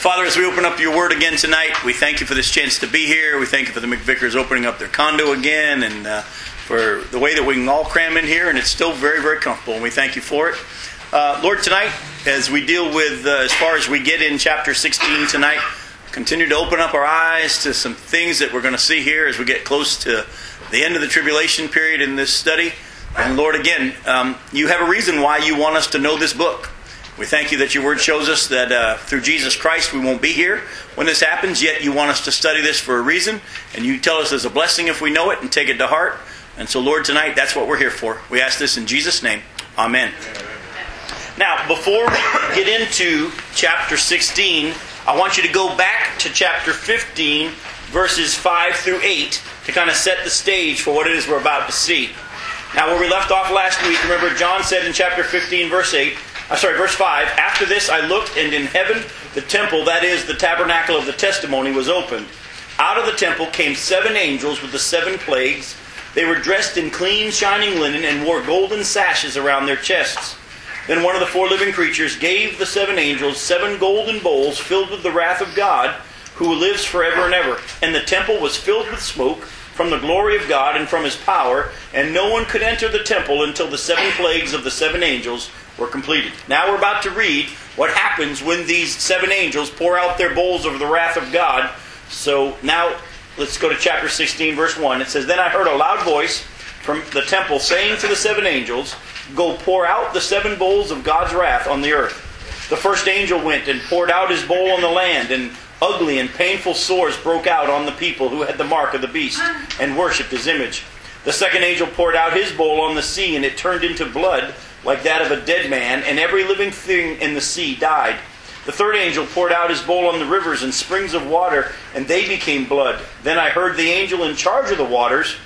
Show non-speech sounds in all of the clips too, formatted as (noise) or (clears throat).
Father, as we open up your word again tonight, we thank you for this chance to be here. We thank you for the McVickers opening up their condo again and uh, for the way that we can all cram in here, and it's still very, very comfortable, and we thank you for it. Uh, Lord, tonight, as we deal with, uh, as far as we get in chapter 16 tonight, continue to open up our eyes to some things that we're going to see here as we get close to the end of the tribulation period in this study. And Lord, again, um, you have a reason why you want us to know this book. We thank you that your word shows us that uh, through Jesus Christ we won't be here when this happens, yet you want us to study this for a reason. And you tell us there's a blessing if we know it and take it to heart. And so, Lord, tonight, that's what we're here for. We ask this in Jesus' name. Amen. Now, before we get into chapter 16, I want you to go back to chapter 15, verses 5 through 8, to kind of set the stage for what it is we're about to see. Now, where we left off last week, remember John said in chapter 15, verse 8, I'm sorry, verse 5, After this I looked, and in heaven the temple, that is, the tabernacle of the testimony, was opened. Out of the temple came seven angels with the seven plagues. They were dressed in clean, shining linen and wore golden sashes around their chests. Then one of the four living creatures gave the seven angels seven golden bowls filled with the wrath of God, who lives forever and ever. And the temple was filled with smoke from the glory of God and from his power, and no one could enter the temple until the seven plagues of the seven angels were completed. Now we're about to read what happens when these seven angels pour out their bowls over the wrath of God. So now let's go to chapter 16, verse 1. It says, Then I heard a loud voice from the temple saying to the seven angels, Go pour out the seven bowls of God's wrath on the earth. The first angel went and poured out his bowl on the land, and ugly and painful sores broke out on the people who had the mark of the beast and worshipped his image. The second angel poured out his bowl on the sea, and it turned into blood like that of a dead man, and every living thing in the sea died. The third angel poured out his bowl on the rivers and springs of water, and they became blood. Then I heard the angel in charge of the waters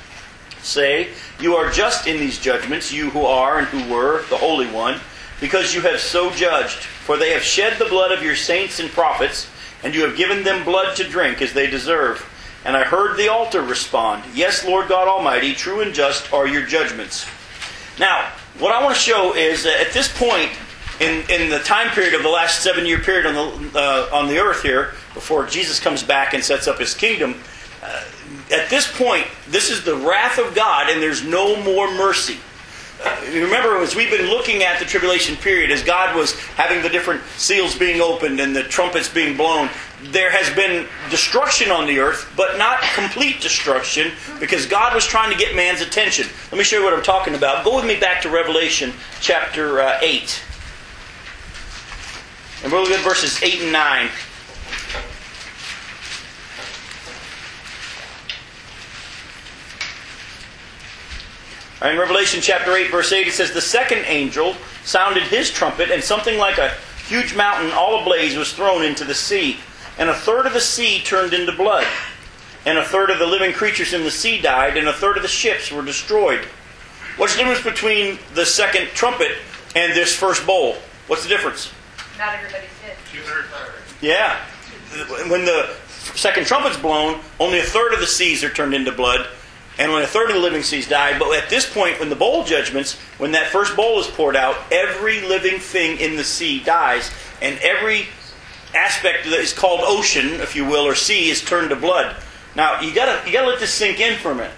say, You are just in these judgments, you who are and who were, the Holy One, because you have so judged. For they have shed the blood of your saints and prophets, and you have given them blood to drink as they deserve. And I heard the altar respond, Yes, Lord God Almighty, true and just are your judgments. Now, what I want to show is that at this point, in, in the time period of the last seven year period on the, uh, on the earth here, before Jesus comes back and sets up his kingdom, uh, at this point, this is the wrath of God, and there's no more mercy. Remember, as we've been looking at the tribulation period, as God was having the different seals being opened and the trumpets being blown, there has been destruction on the earth, but not complete destruction, because God was trying to get man's attention. Let me show you what I'm talking about. Go with me back to Revelation chapter uh, 8. And we'll look at verses 8 and 9. Uh, in Revelation chapter 8, verse 8, it says, The second angel sounded his trumpet, and something like a huge mountain all ablaze was thrown into the sea. And a third of the sea turned into blood. And a third of the living creatures in the sea died, and a third of the ships were destroyed. What's the difference between the second trumpet and this first bowl? What's the difference? Not everybody's dead. Yeah. When the second trumpet's blown, only a third of the seas are turned into blood, and when a third of the living seas died. But at this point, when the bowl judgments, when that first bowl is poured out, every living thing in the sea dies, and every aspect that is called ocean, if you will, or sea, is turned to blood. Now you gotta you gotta let this sink in for a minute.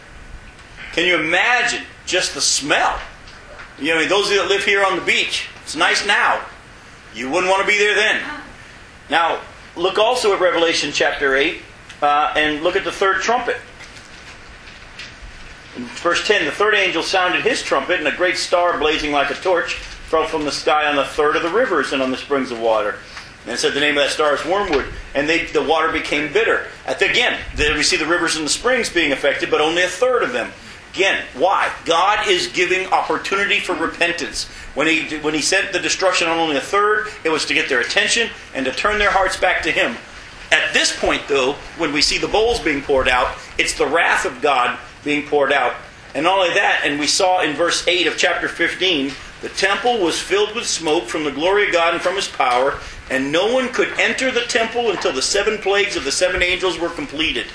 Can you imagine just the smell? You know, those of you that live here on the beach, it's nice now. You wouldn't want to be there then. Now, look also at Revelation chapter 8 uh, and look at the third trumpet. In verse 10, the third angel sounded his trumpet, and a great star blazing like a torch fell from the sky on the third of the rivers and on the springs of water. And said the name of that star is wormwood, and they, the water became bitter. The, again, we see the rivers and the springs being affected, but only a third of them. Again, why? God is giving opportunity for repentance. When he, when he sent the destruction on only a third, it was to get their attention and to turn their hearts back to Him. At this point, though, when we see the bowls being poured out, it's the wrath of God being poured out. And not only that, and we saw in verse 8 of chapter 15, the temple was filled with smoke from the glory of God and from His power, and no one could enter the temple until the seven plagues of the seven angels were completed.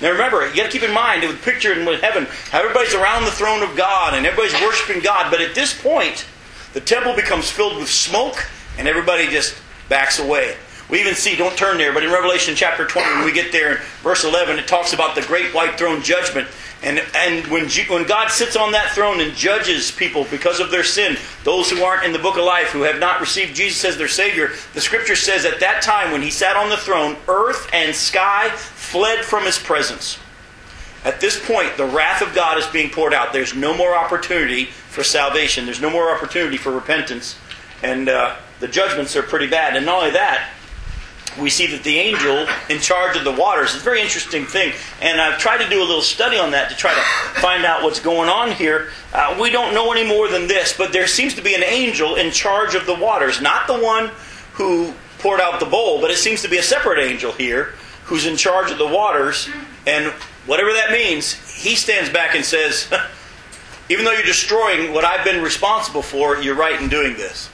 Now remember, you got to keep in mind, with picture in heaven, how everybody's around the throne of God and everybody's worshiping God. But at this point, the temple becomes filled with smoke and everybody just backs away. We even see, don't turn there, but in Revelation chapter 20, when we get there in verse 11, it talks about the great white throne judgment. And, and when, when God sits on that throne and judges people because of their sin, those who aren't in the book of life, who have not received Jesus as their Savior, the scripture says at that time when he sat on the throne, earth and sky fled from his presence. At this point, the wrath of God is being poured out. There's no more opportunity for salvation, there's no more opportunity for repentance. And uh, the judgments are pretty bad. And not only that, we see that the angel in charge of the waters is a very interesting thing. And I've tried to do a little study on that to try to find out what's going on here. Uh, we don't know any more than this, but there seems to be an angel in charge of the waters. Not the one who poured out the bowl, but it seems to be a separate angel here who's in charge of the waters. And whatever that means, he stands back and says, (laughs) even though you're destroying what I've been responsible for, you're right in doing this.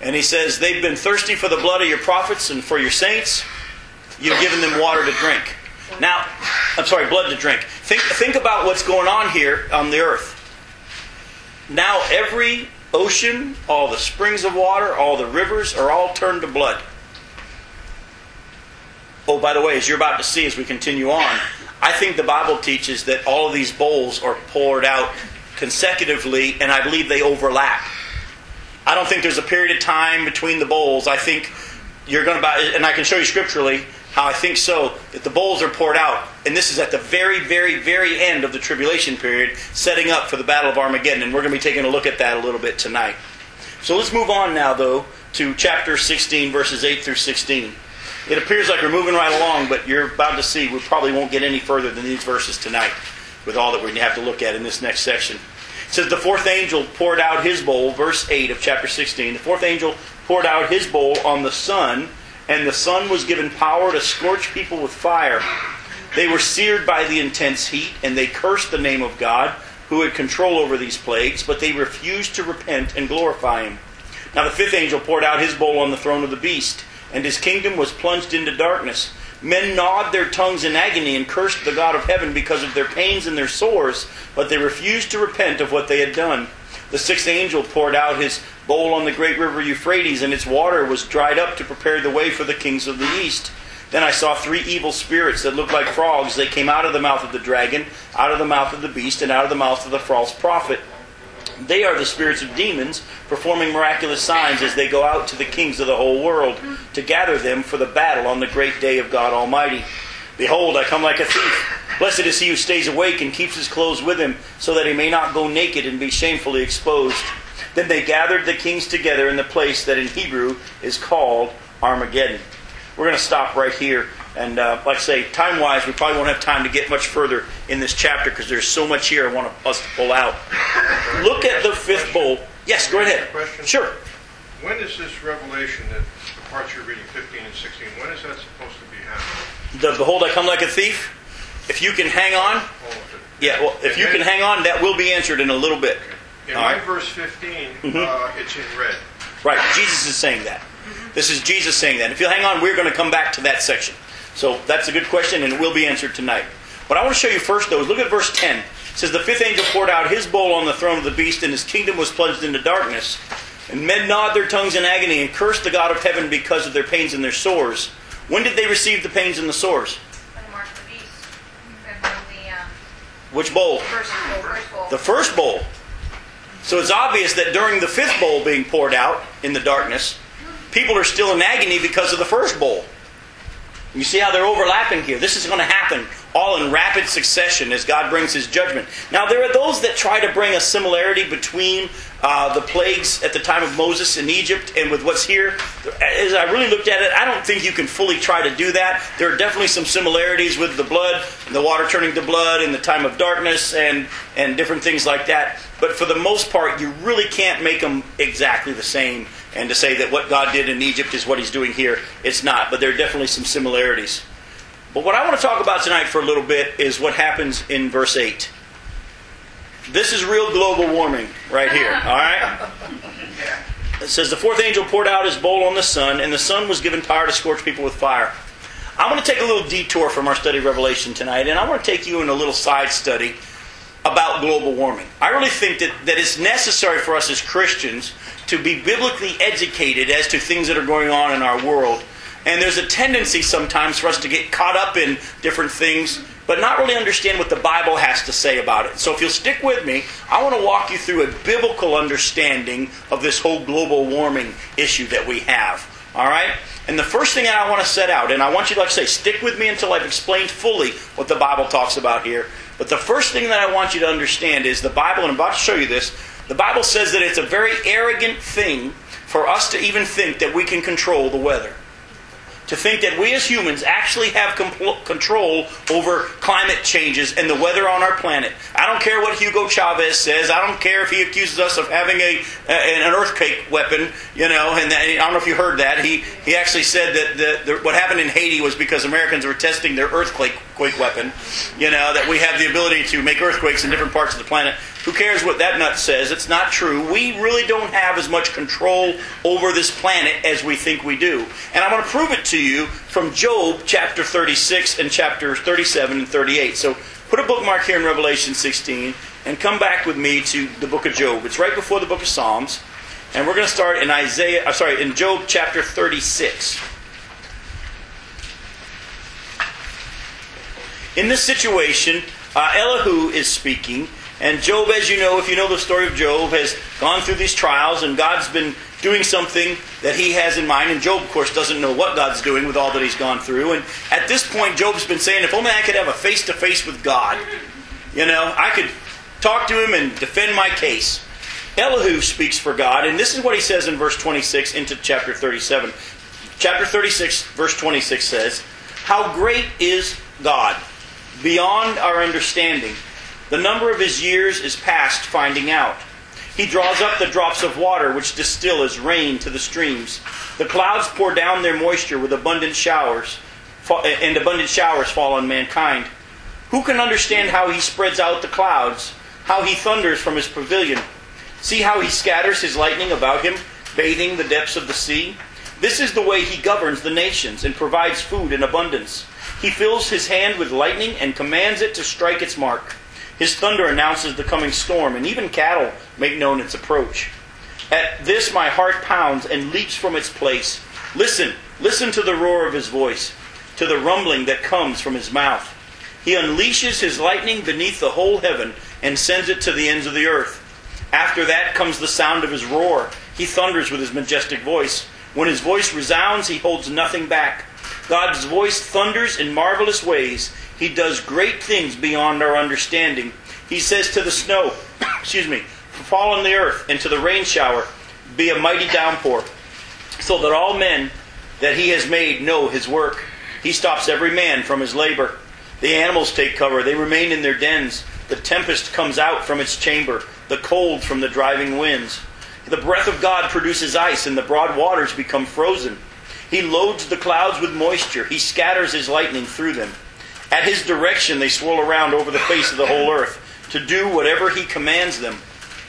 And he says, They've been thirsty for the blood of your prophets and for your saints. You've given them water to drink. Now, I'm sorry, blood to drink. Think, think about what's going on here on the earth. Now, every ocean, all the springs of water, all the rivers are all turned to blood. Oh, by the way, as you're about to see as we continue on, I think the Bible teaches that all of these bowls are poured out consecutively, and I believe they overlap. I don't think there's a period of time between the bowls. I think you're going to, buy, and I can show you scripturally how I think so, that the bowls are poured out. And this is at the very, very, very end of the tribulation period, setting up for the Battle of Armageddon. And we're going to be taking a look at that a little bit tonight. So let's move on now, though, to chapter 16, verses 8 through 16. It appears like we're moving right along, but you're about to see we probably won't get any further than these verses tonight with all that we have to look at in this next section. Says the fourth angel poured out his bowl, verse 8 of chapter 16. The fourth angel poured out his bowl on the sun, and the sun was given power to scorch people with fire. They were seared by the intense heat, and they cursed the name of God, who had control over these plagues, but they refused to repent and glorify him. Now the fifth angel poured out his bowl on the throne of the beast, and his kingdom was plunged into darkness Men gnawed their tongues in agony and cursed the God of heaven because of their pains and their sores, but they refused to repent of what they had done. The sixth angel poured out his bowl on the great river Euphrates, and its water was dried up to prepare the way for the kings of the east. Then I saw three evil spirits that looked like frogs. They came out of the mouth of the dragon, out of the mouth of the beast, and out of the mouth of the false prophet. They are the spirits of demons, performing miraculous signs as they go out to the kings of the whole world to gather them for the battle on the great day of God Almighty. Behold, I come like a thief. Blessed is he who stays awake and keeps his clothes with him, so that he may not go naked and be shamefully exposed. Then they gathered the kings together in the place that in Hebrew is called Armageddon. We're going to stop right here. And uh, like I say, time wise, we probably won't have time to get much further in this chapter because there's so much here I want us to pull out. Look at the fifth bowl. Yes, go ahead. Sure. When is this revelation that the parts you're reading, 15 and 16, when is that supposed to be happening? The Behold, I come like a thief. If you can hang on, All of it. yeah, well, if you can hang on, that will be answered in a little bit. In All my right. verse 15, Mm-hmm. uh, it's in red. Right, Jesus is saying that. This is Jesus saying that. If you hang on, we're going to come back to that section. So that's a good question, and it will be answered tonight. What I want to show you first, though, is look at verse 10. It says, The fifth angel poured out his bowl on the throne of the beast, and his kingdom was plunged into darkness. And men gnawed their tongues in agony and cursed the God of heaven because of their pains and their sores. When did they receive the pains and the sores? When the mark of the beast. And when the um, Which bowl? first bowl, first bowl. The first bowl. So it's obvious that during the fifth bowl being poured out in the darkness, people are still in agony because of the first bowl. You see how they're overlapping here. This is going to happen all in rapid succession as God brings his judgment. Now, there are those that try to bring a similarity between uh, the plagues at the time of Moses in Egypt and with what's here. As I really looked at it, I don't think you can fully try to do that. There are definitely some similarities with the blood, the water turning to blood in the time of darkness, and, and different things like that. But for the most part, you really can't make them exactly the same. And to say that what God did in Egypt is what he's doing here, it's not. But there are definitely some similarities. But what I want to talk about tonight for a little bit is what happens in verse 8. This is real global warming right here, (laughs) all right? It says, The fourth angel poured out his bowl on the sun, and the sun was given power to scorch people with fire. I want to take a little detour from our study of Revelation tonight, and I want to take you in a little side study about global warming. I really think that, that it's necessary for us as Christians to be biblically educated as to things that are going on in our world And there's a tendency sometimes for us to get caught up in different things, but not really understand what the Bible has to say about it. So if you'll stick with me, I want to walk you through a biblical understanding of this whole global warming issue that we have. All right? And the first thing that I want to set out, and I want you to, like I say, stick with me until I've explained fully what the Bible talks about here. But the first thing that I want you to understand is the Bible, and I'm about to show you this, the Bible says that it's a very arrogant thing for us to even think that we can control the weather to think that we as humans actually have compl- control over climate changes and the weather on our planet. I don't care what Hugo Chavez says. I don't care if he accuses us of having a, a an earthquake weapon. You know, and that, I don't know if you heard that. He he actually said that the, the, what happened in Haiti was because Americans were testing their earthquake quake weapon. You know that we have the ability to make earthquakes in different parts of the planet. Who cares what that nut says? It's not true. We really don't have as much control over this planet as we think we do. And I'm going to prove it to you from Job chapter 36 and chapter 37 and 38. So put a bookmark here in Revelation 16 and come back with me to the book of Job. It's right before the book of Psalms. And we're going to start in Isaiah, uh, sorry, in Job chapter 36. In this situation, uh, Elihu is speaking, and Job, as you know, if you know the story of Job, has gone through these trials, and God's been doing something that he has in mind. And Job, of course, doesn't know what God's doing with all that he's gone through. And at this point, Job's been saying, if only I could have a face to face with God, you know, I could talk to him and defend my case. Elihu speaks for God, and this is what he says in verse 26 into chapter 37. Chapter 36, verse 26 says, How great is God, beyond our understanding. The number of his years is past finding out. He draws up the drops of water which distill as rain to the streams. The clouds pour down their moisture with abundant showers, and abundant showers fall on mankind. Who can understand how he spreads out the clouds, how he thunders from his pavilion? See how he scatters his lightning about him, bathing the depths of the sea? This is the way he governs the nations and provides food in abundance. He fills his hand with lightning and commands it to strike its mark. His thunder announces the coming storm, and even cattle make known its approach. At this my heart pounds and leaps from its place. Listen, listen to the roar of his voice, to the rumbling that comes from his mouth. He unleashes his lightning beneath the whole heaven and sends it to the ends of the earth. After that comes the sound of his roar. He thunders with his majestic voice. When his voice resounds, he holds nothing back. God's voice thunders in marvelous ways. He does great things beyond our understanding. He says to the snow, (coughs) excuse me, fall on the earth, and to the rain shower, be a mighty downpour, so that all men that he has made know his work. He stops every man from his labor. The animals take cover, they remain in their dens. The tempest comes out from its chamber, the cold from the driving winds. The breath of God produces ice, and the broad waters become frozen. He loads the clouds with moisture, he scatters his lightning through them. At his direction, they swirl around over the face of the whole earth to do whatever he commands them.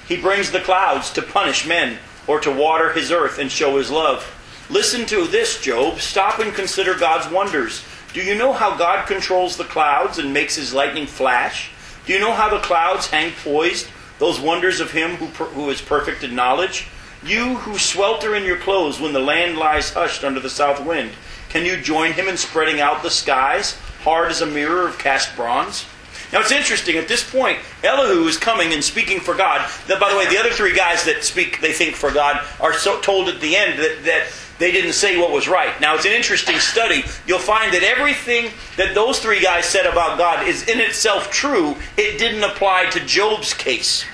He brings the clouds to punish men or to water his earth and show his love. Listen to this, Job. Stop and consider God's wonders. Do you know how God controls the clouds and makes his lightning flash? Do you know how the clouds hang poised, those wonders of him who, who is perfect in knowledge? You who swelter in your clothes when the land lies hushed under the south wind, can you join him in spreading out the skies? hard as a mirror of cast bronze. Now it's interesting, at this point, Elihu is coming and speaking for God. That, by the way, the other three guys that speak, they think for God, are so told at the end that, that they didn't say what was right. Now it's an interesting study. You'll find that everything that those three guys said about God is in itself true. It didn't apply to Job's case.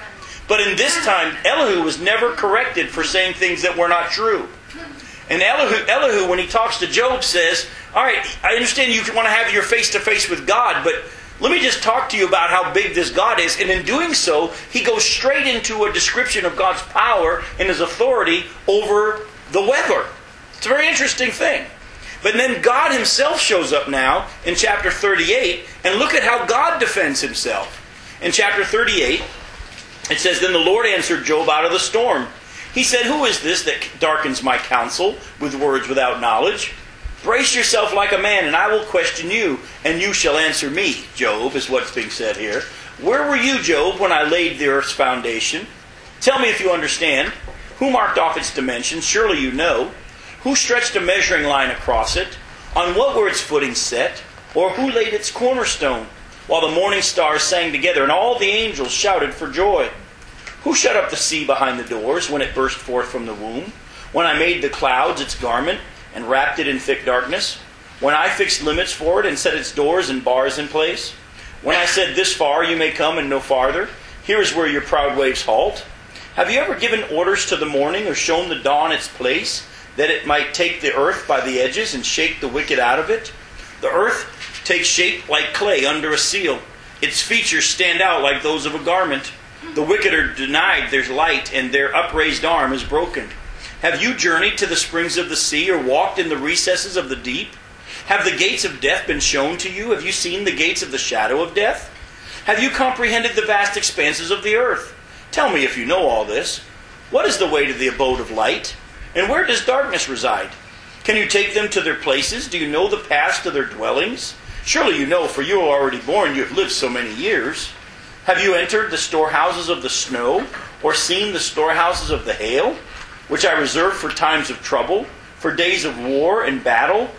But in this time, Elihu was never corrected for saying things that were not true. And Elihu, Elihu, when he talks to Job, says, All right, I understand you want to have your face to face with God, but let me just talk to you about how big this God is. And in doing so, he goes straight into a description of God's power and his authority over the weather. It's a very interesting thing. But then God himself shows up now in chapter 38, and look at how God defends himself. In chapter 38, it says, Then the Lord answered Job out of the storm. He said, Who is this that darkens my counsel with words without knowledge? Brace yourself like a man, and I will question you, and you shall answer me, Job, is what's being said here. Where were you, Job, when I laid the earth's foundation? Tell me if you understand. Who marked off its dimensions? Surely you know. Who stretched a measuring line across it? On what were its footings set? Or who laid its cornerstone? While the morning stars sang together and all the angels shouted for joy. Who shut up the sea behind the doors when it burst forth from the womb? When I made the clouds its garment and wrapped it in thick darkness? When I fixed limits for it and set its doors and bars in place? When I said, This far you may come and no farther? Here is where your proud waves halt. Have you ever given orders to the morning or shown the dawn its place, that it might take the earth by the edges and shake the wicked out of it? The earth takes shape like clay under a seal. Its features stand out like those of a garment. The wicked are denied their light, and their upraised arm is broken. Have you journeyed to the springs of the sea, or walked in the recesses of the deep? Have the gates of death been shown to you? Have you seen the gates of the shadow of death? Have you comprehended the vast expanses of the earth? Tell me if you know all this. What is the way to the abode of light? And where does darkness reside? Can you take them to their places? Do you know the paths to their dwellings? Surely you know, for you are already born, you have lived so many years. Have you entered the storehouses of the snow, or seen the storehouses of the hail, which I reserve for times of trouble, for days of war and battle?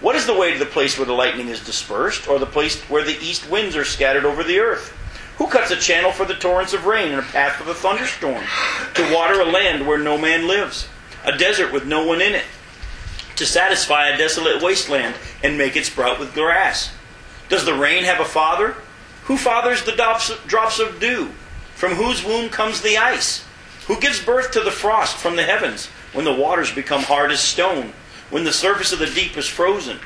What is the way to the place where the lightning is dispersed, or the place where the east winds are scattered over the earth? Who cuts a channel for the torrents of rain and a path for the thunderstorm, to water a land where no man lives, a desert with no one in it, to satisfy a desolate wasteland and make it sprout with grass? Does the rain have a father? Who fathers the drops of dew? From whose womb comes the ice? Who gives birth to the frost from the heavens when the waters become hard as stone, when the surface of the deep is frozen?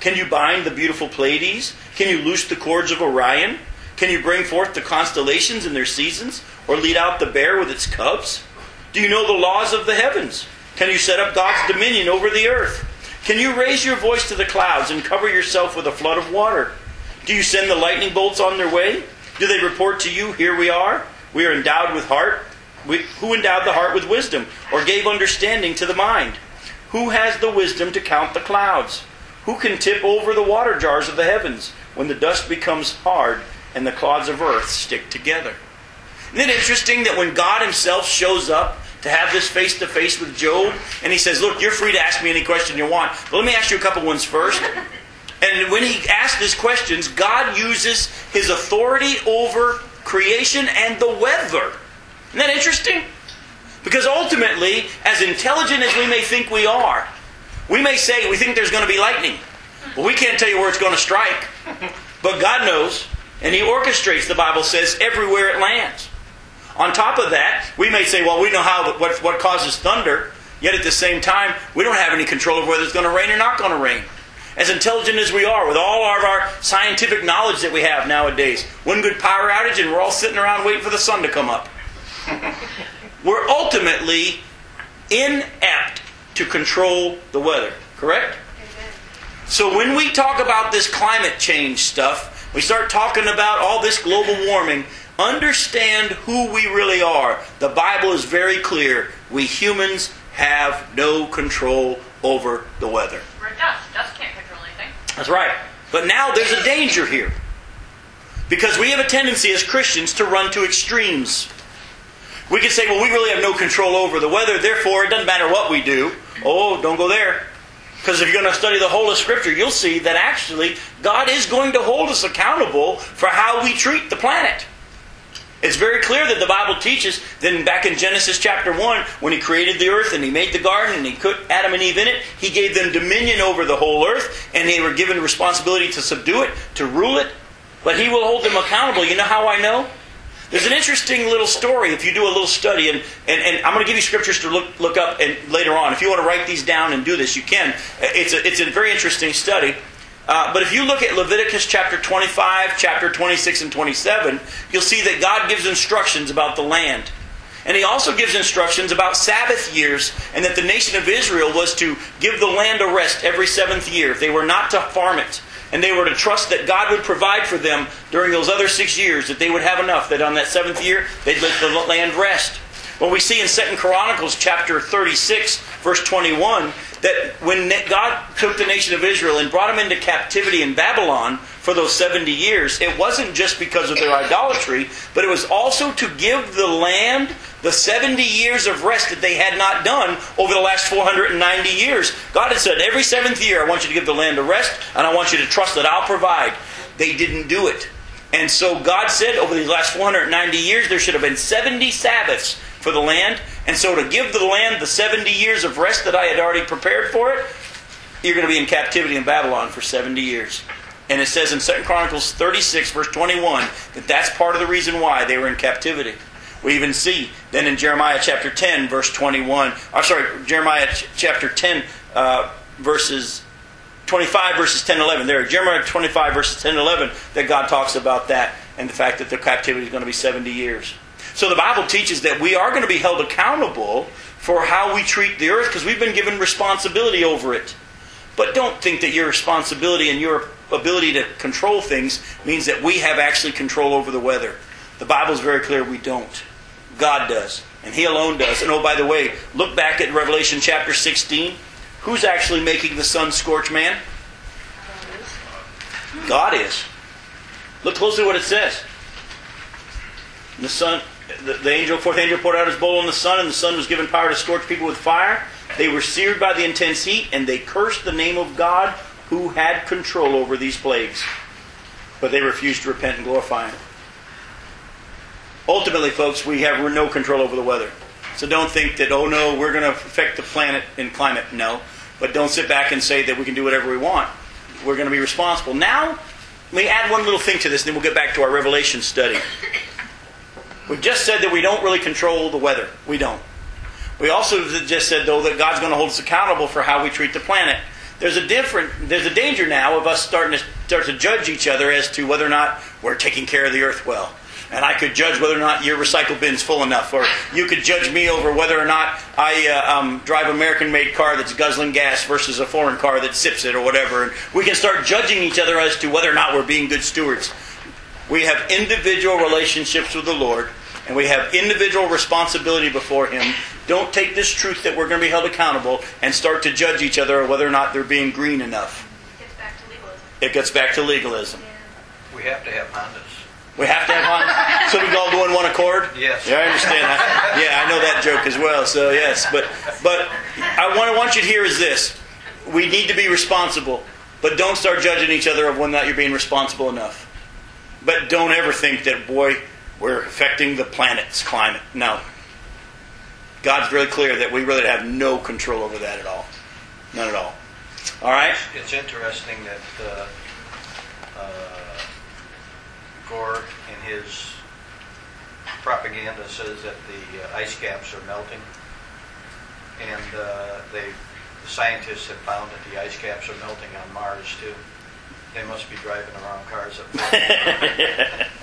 Can you bind the beautiful Pleiades? Can you loose the cords of Orion? Can you bring forth the constellations in their seasons, or lead out the bear with its cubs? Do you know the laws of the heavens? Can you set up God's dominion over the earth? Can you raise your voice to the clouds and cover yourself with a flood of water? Do you send the lightning bolts on their way? Do they report to you, Here we are? We are endowed with heart. We, who endowed the heart with wisdom, or gave understanding to the mind? Who has the wisdom to count the clouds? Who can tip over the water jars of the heavens when the dust becomes hard and the clods of earth stick together. Isn't it interesting that when God Himself shows up to have this face to face with Job, and He says, Look, you're free to ask me any question you want, but let me ask you a couple ones first. (laughs) And when He asks these questions, God uses His authority over creation and the weather. Isn't that interesting? Because ultimately, as intelligent as we may think we are, we may say we think there's going to be lightning, but we can't tell you where it's going to strike. But God knows. And he orchestrates, the Bible says, everywhere it lands. On top of that, we may say, well, we know how what, what causes thunder, yet at the same time, we don't have any control of whether it's going to rain or not going to rain. As intelligent as we are, with all of our scientific knowledge that we have nowadays, one good power outage and we're all sitting around waiting for the sun to come up. (laughs) we're ultimately inept to control the weather, correct? So when we talk about this climate change stuff, we start talking about all this global warming, understand who we really are. The Bible is very clear. We humans have no control over the weather. We're dust. Dust can't control anything. That's right. But now there's a danger here. Because we have a tendency as Christians to run to extremes. We can say, well, we really have no control over the weather, therefore it doesn't matter what we do. Oh, don't go there. Because if you're going to study the whole of Scripture, you'll see that actually God is going to hold us accountable for how we treat the planet. It's very clear that the Bible teaches that back in Genesis chapter 1, when He created the earth and He made the garden and He put Adam and Eve in it, He gave them dominion over the whole earth and they were given responsibility to subdue it, to rule it. But He will hold them accountable. You know how I know? There's an interesting little story if you do a little study, and, and, and I'm going to give you scriptures to look, look up and later on. If you want to write these down and do this, you can. It's a, it's a very interesting study. Uh, but if you look at Leviticus chapter 25, chapter 26, and 27, you'll see that God gives instructions about the land. And he also gives instructions about Sabbath years, and that the nation of Israel was to give the land a rest every seventh year. They were not to farm it and they were to trust that God would provide for them during those other six years, that they would have enough, that on that seventh year, they'd let the land rest. Well, we see in Second Chronicles chapter 36, verse 21, that when God took the nation of Israel and brought them into captivity in Babylon for those 70 years, it wasn't just because of their idolatry, but it was also to give the land the 70 years of rest that they had not done over the last 490 years. God had said, every seventh year, I want you to give the land a rest, and I want you to trust that I'll provide. They didn't do it. And so God said over these last 490 years, there should have been 70 Sabbaths for the land. And so to give the land the 70 years of rest that I had already prepared for it, you're going to be in captivity in Babylon for 70 years. And it says in 2 Chronicles 36, verse 21, that that's part of the reason why they were in captivity. We even see then in Jeremiah chapter 10, verse 21, or sorry, Jeremiah ch- chapter 10, uh, verses 25 verses 10 and 11 there jeremiah 25 verses 10 and 11 that god talks about that and the fact that their captivity is going to be 70 years so the bible teaches that we are going to be held accountable for how we treat the earth because we've been given responsibility over it but don't think that your responsibility and your ability to control things means that we have actually control over the weather the bible is very clear we don't god does and he alone does and oh by the way look back at revelation chapter 16 Who's actually making the sun scorch man? God is. Look closely what it says. The sun, the, the angel, fourth angel poured out his bowl on the sun, and the sun was given power to scorch people with fire. They were seared by the intense heat, and they cursed the name of God who had control over these plagues. But they refused to repent and glorify Him. Ultimately, folks, we have no control over the weather. So don't think that, oh no, we're going to affect the planet and climate. No. But don't sit back and say that we can do whatever we want. We're going to be responsible. Now, let me add one little thing to this, and then we'll get back to our Revelation study. We've just said that we don't really control the weather. We don't. We also just said, though, that God's going to hold us accountable for how we treat the planet. There's a different, there's a danger now of us starting to start to judge each other as to whether or not we're taking care of the earth well and I could judge whether or not your recycle bin's full enough, or you could judge me over whether or not I uh, um, drive an American-made car that's guzzling gas versus a foreign car that sips it, or whatever. And we can start judging each other as to whether or not we're being good stewards. We have individual relationships with the Lord, and we have individual responsibility before Him. Don't take this truth that we're going to be held accountable and start to judge each other whether or not they're being green enough. It gets back to legalism. It gets back to legalism. We have to have Hondas. We have to have on, so we can all go in one accord. Yes. Yeah, I understand. I, yeah, I know that joke as well. So yes, but but I want I want you to hear is this: we need to be responsible, but don't start judging each other of whether or not you're being responsible enough. But don't ever think that boy we're affecting the planet's climate. No. God's really clear that we really have no control over that at all. None at all. All right. It's interesting that uh, uh, Gore in his propaganda says that the uh, ice caps are melting, and uh, they the scientists have found that the ice caps are melting on Mars too. They must be driving around cars up there. (laughs)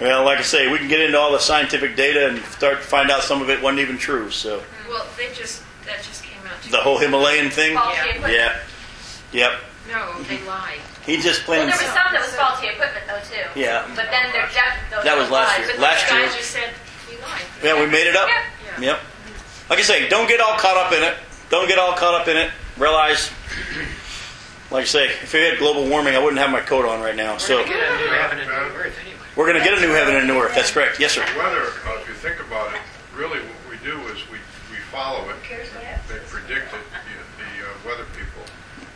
Well, like I say, we can get into all the scientific data and start to find out some of it wasn't even true. So Well, they just, that just came out. the whole Himalayan thing. Faulty Yeah. equipment. Yeah. Yep. No, they lied. He just Well, plain. there was some that was faulty equipment though too. Yeah. But then there definitely those That was last lied. year. But Last the year. guys just said we lied. Yeah, we made it up. Yeah. Yep. Like I say, don't get all caught up in it. Don't get all caught up in it. Realize, like I say, if we had global warming, I wouldn't have my coat on right now. So We're gonna get a new we're going to get a new heaven and a new earth. That's correct. Yes, sir. Weather, uh, if you think about it, really what we do is we, we follow it. cares what happens? They predict it, the, the uh, weather people.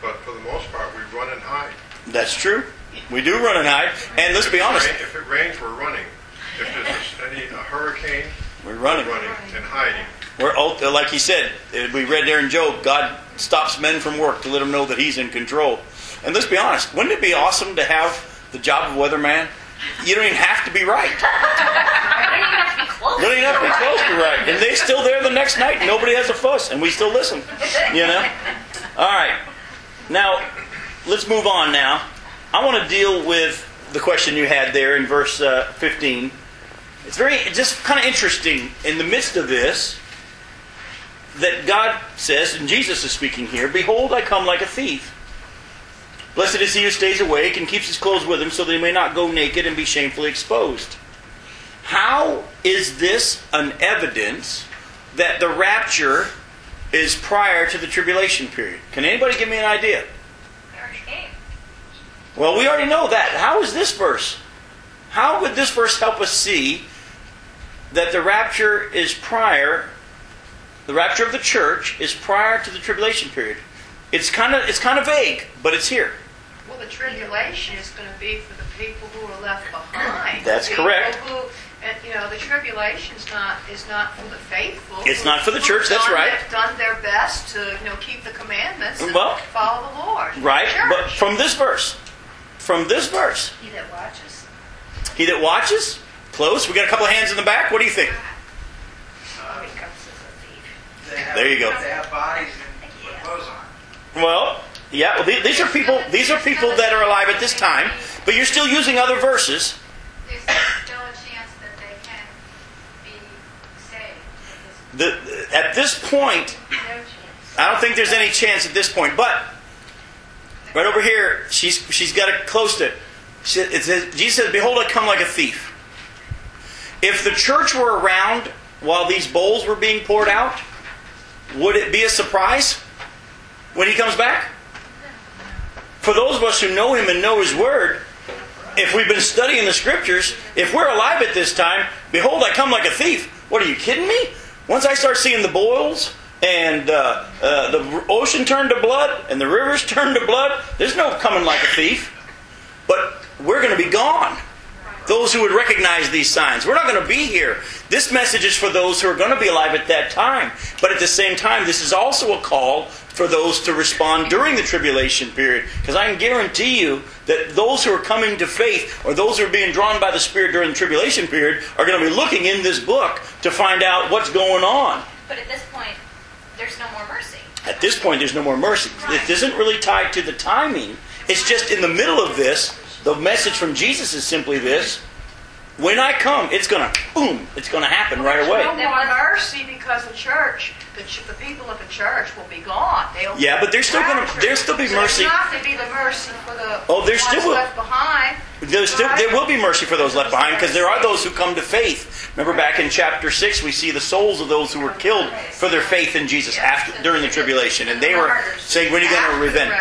But for the most part, we run and hide. That's true. We do run and hide. And let's If be honest, rain- If it rains, we're running. If there's any a hurricane, we're we're running. running and hiding. We're ult- like he said, uh, we read there in Job, God stops men from work to let them know that He's in control. And let's be honest, wouldn't it be awesome to have the job of weatherman? You don't even have to be right. You don't even have to be close to right. And they're still there the next night. Nobody has a fuss, and we still listen. You know. All right. Now, let's move on. Now, I want to deal with the question you had there in verse uh, 15. It's very, just kind of interesting in the midst of this that God says, and Jesus is speaking here, Behold, I come like a thief. Blessed is he who stays awake and keeps his clothes with him so that he may not go naked and be shamefully exposed. How is this an evidence that the rapture is prior to the tribulation period? Can anybody give me an idea? Well, we already know that. How is this verse? How would this verse help us see that the rapture is prior, the rapture of the church is prior to the tribulation period? It's kind of it's kind of vague, but it's here. Well, the tribulation is going to be for the people who are left behind. That's People correct. Who, and, you know, the tribulation's not is not for the faithful. It's who- not for the who've church, that's done- right. Have done their best to you know keep the commandments and Well, follow the Lord. Right? The. But from this verse, from this verse, He that watches. he that watches, close. We got a couple of hands in the back. What do you think? He comes as a thief. They have, There you go. They have bodies and clothes on. Well, yeah. Well, the- these are people. These are people that are alive at this time. But you're still using other verses. There's still a chance that they can be saved. The, at this point, I don't think there's any chance at this point. But right over here, she's she's got it close to. It. She, it says, Jesus says, "Behold, I come like a thief." If the church were around while these bowls were being poured out, would it be a surprise when he comes back? For those of us who know him and know his word, if we've been studying the scriptures, if we're alive at this time, behold, I come like a thief. What are you kidding me? Once I start seeing the boils and uh, uh, the ocean turn to blood and the rivers (laughs) turn to blood, there's no coming like a thief. But we're going to be gone. Those who would recognize these signs. We're not going to be here. This message is for those who are going to be alive at that time. But at the same time, this is also a call for those to respond during the tribulation period. Because I can guarantee you that those who are coming to faith or those who are being drawn by the Spirit during the tribulation period are going to be looking in this book to find out what's going on. But at this point, there's no more mercy. At this point, there's no more mercy. It isn't really tied to the timing. It's just in the middle of this. The message from Jesus is simply this: When I come, it's gonna boom. It's gonna happen right away. No more mercy because the church, the, ch- the people of the church will be gone. They'll Yeah, but there's still gonna raptured. there's still be So mercy. There's not to be the mercy for the Oh, there's still will- left behind. There's still, there will be mercy for those left behind because there are those who come to faith. Remember back in chapter six, we see the souls of those who were killed for their faith in Jesus after during the tribulation, and they were saying, "When are you going to revenge?"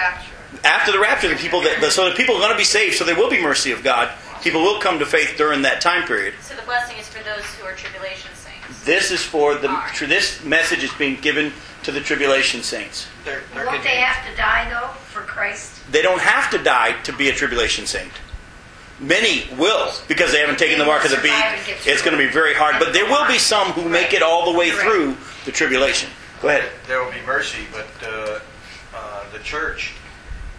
after the rapture, the people that so the people are going to be saved, so there will be mercy of God. People will come to faith during that time period. So the blessing is for those who are tribulation saints. This is for the this message is being given to the tribulation saints. They're, they're Won't getting- they have to die though for Christ? They don't have to die to be a tribulation saint. Many will because they haven't taken the mark of the beast. It's going to be very hard, but there will be some who make it all the way through the tribulation. Go ahead. there will be mercy, but uh, uh, the church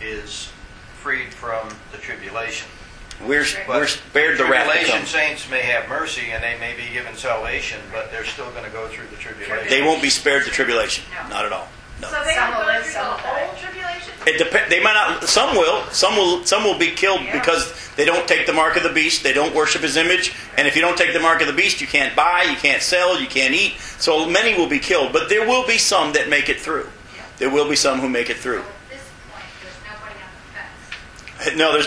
is freed from the tribulation. We're we're spared the wrath to Tribulation come. saints may have mercy and they may be given salvation, but they're still going to go through the tribulation. They won't be spared the tribulation. Not at all. No. So they Some will will go live, through the some will whole tribulation? It depends. They might not. Some will. Some will. Some will be killed because they don't take the mark of the beast. They don't worship his image. And if you don't take the mark of the beast, you can't buy, you can't sell, you can't eat. So many will be killed. But there will be some that make it through. There will be some who make it through. At this point, there's nobody on the fence. No, there's.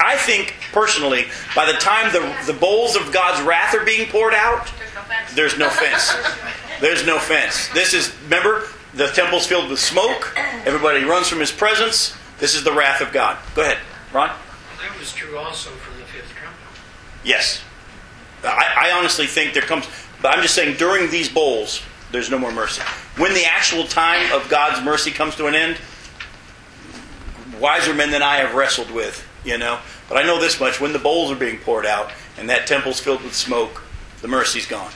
I think personally, by the time the the bowls of God's wrath are being poured out, There's no fence. there's no fence. There's no fence. This is remember the temple's filled with smoke. Everybody runs from his presence. This is the wrath of God. Go ahead, Ron. That was true also for the fifth trumpet. Yes. I, I honestly think there comes, but I'm just saying during these bowls, there's no more mercy. When the actual time of God's mercy comes to an end, wiser men than I have wrestled with, you know. But I know this much when the bowls are being poured out and that temple's filled with smoke, the mercy's gone.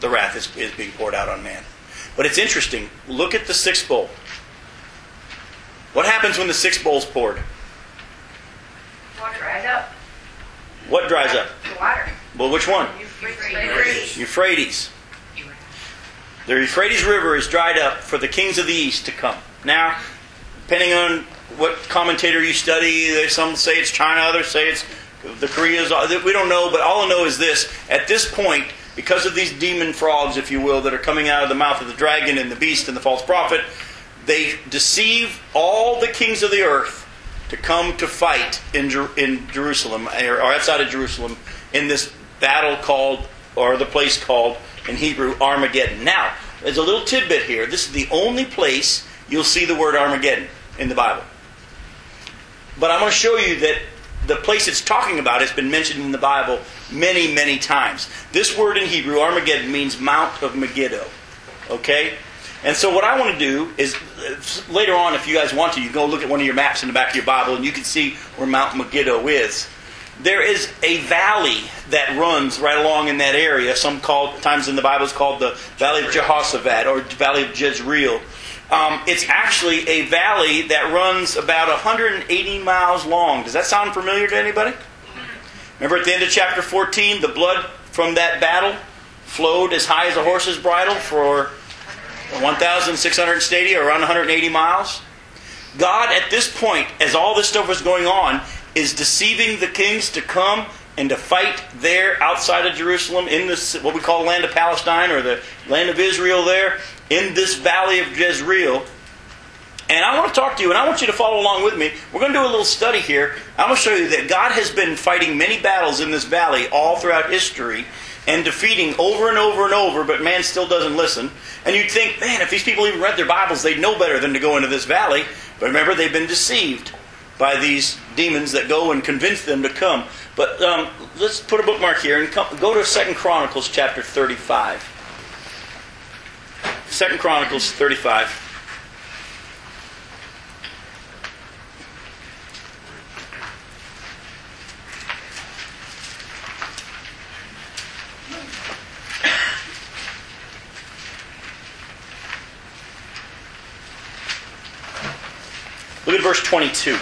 The wrath is, is being poured out on man. But it's interesting. Look at the sixth bowl. What happens when the sixth bowl's poured? Water dries up. What dries up? The water. Well, which one? Euphrates. Euphrates. The Euphrates River is dried up for the kings of the east to come. Now, depending on what commentator you study, some say it's China, others say it's the Koreas. Uh, we don't know, but all I know is this: at this point, because of these demon frogs, if you will, that are coming out of the mouth of the dragon and the beast and the false prophet, they deceive all the kings of the earth to come to fight in, Jer- in Jerusalem or or outside of Jerusalem in this battle called or the place called in Hebrew Armageddon. Now, there's a little tidbit here. This is the only place you'll see the word Armageddon in the Bible. But I'm going to show you that the place it's talking about has been mentioned in the Bible many, many times. This word in Hebrew, Armageddon, means Mount of Megiddo. Okay? And so what I want to do is uh, later on, if you guys want to, you go look at one of your maps in the back of your Bible and you can see where Mount Megiddo is. There is a valley that runs right along in that area. Some times in the Bible is called the Valley of Jehoshaphat or Valley of Jezreel. Um, it's actually a valley that runs about 180 miles long. Does that sound familiar to anybody? Remember at the end of chapter 14, the blood from that battle flowed as high as a horse's bridle for 1,680 or around 180 miles. God, at this point, as all this stuff was going on, is deceiving the kings to come and to fight there outside of Jerusalem in this what we call the land of Palestine or the land of Israel there in this valley of Jezreel. And I want to talk to you, and I want you to follow along with me. We're going to do a little study here. I'm going to show you that God has been fighting many battles in this valley all throughout history and defeating over and over and over, but man still doesn't listen. And you'd think, man, if these people even read their Bibles, they'd know better than to go into this valley. But remember, they've been deceived by these demons that go and convince them to come. But um, let's put a bookmark here and come, go to Second Chronicles chapter 35. Second Chronicles 35. Look at verse 22.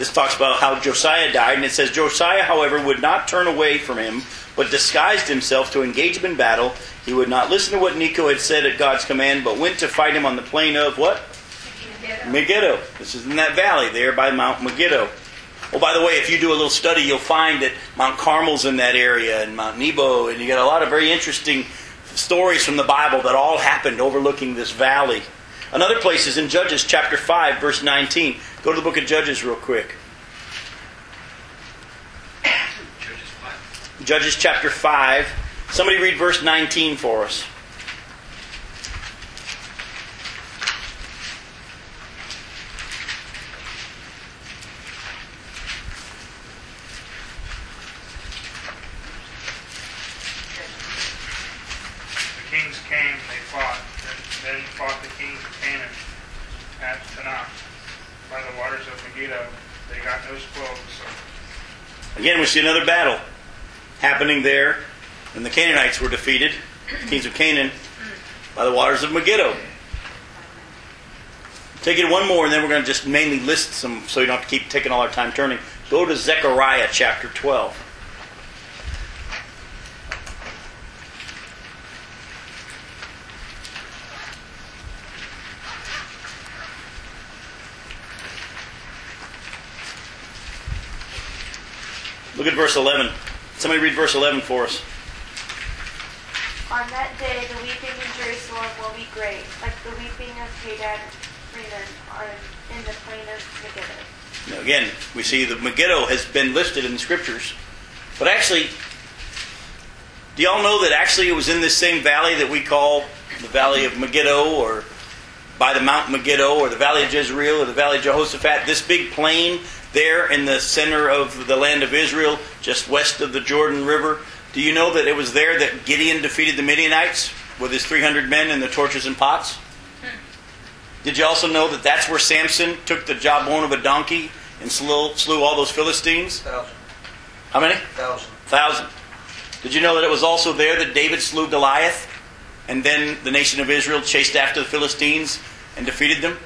This talks about how Josiah died, and it says Josiah, however, would not turn away from him, but disguised himself to engage him in battle. He would not listen to what Necho had said at God's command, but went to fight him on the plain of what? Megiddo. This is in that valley there by Mount Megiddo. Oh, by the way, if you do a little study, you'll find that Mount Carmel's in that area and Mount Nebo, and you got a lot of very interesting stories from the Bible that all happened overlooking this valley. Another place is in Judges chapter 5, verse 19. Go to the book of Judges real quick. Judges? Chapter 5. Somebody read verse 19 for us. The kings came, they fought, and then fought the kings of Canaan at Taanach by the waters of Megiddo. They got no spoils, so Again, we see another battle happening there, and the Canaanites were defeated, the kings of Canaan, by the waters of Megiddo. Take it one more, and then we're going to just mainly list some so you don't have to keep taking all our time turning. Go to Zechariah chapter 12. Look at verse 11. Somebody read verse 11 for us. On that day, the weeping in Jerusalem will be great, like the weeping of Hadad in the plain of Megiddo. Now, again, we see that Megiddo has been listed in the scriptures. But actually, do y'all know that actually it was in this same valley that we call the Valley of Megiddo or by the Mount Megiddo or the Valley of Jezreel or the Valley of Jehoshaphat? This big plain there in the center of the land of Israel, just west of the Jordan River. Do you know that it was there that Gideon defeated the Midianites with his 300 men and the torches and pots? Hmm. Did you also know that that's where Samson took the jawbone of a donkey and slew, slew all those Philistines? Thousand. How many? Thousand. Thousand. Did you know that it was also there that David slew Goliath? And then the nation of Israel chased after the Philistines and defeated them?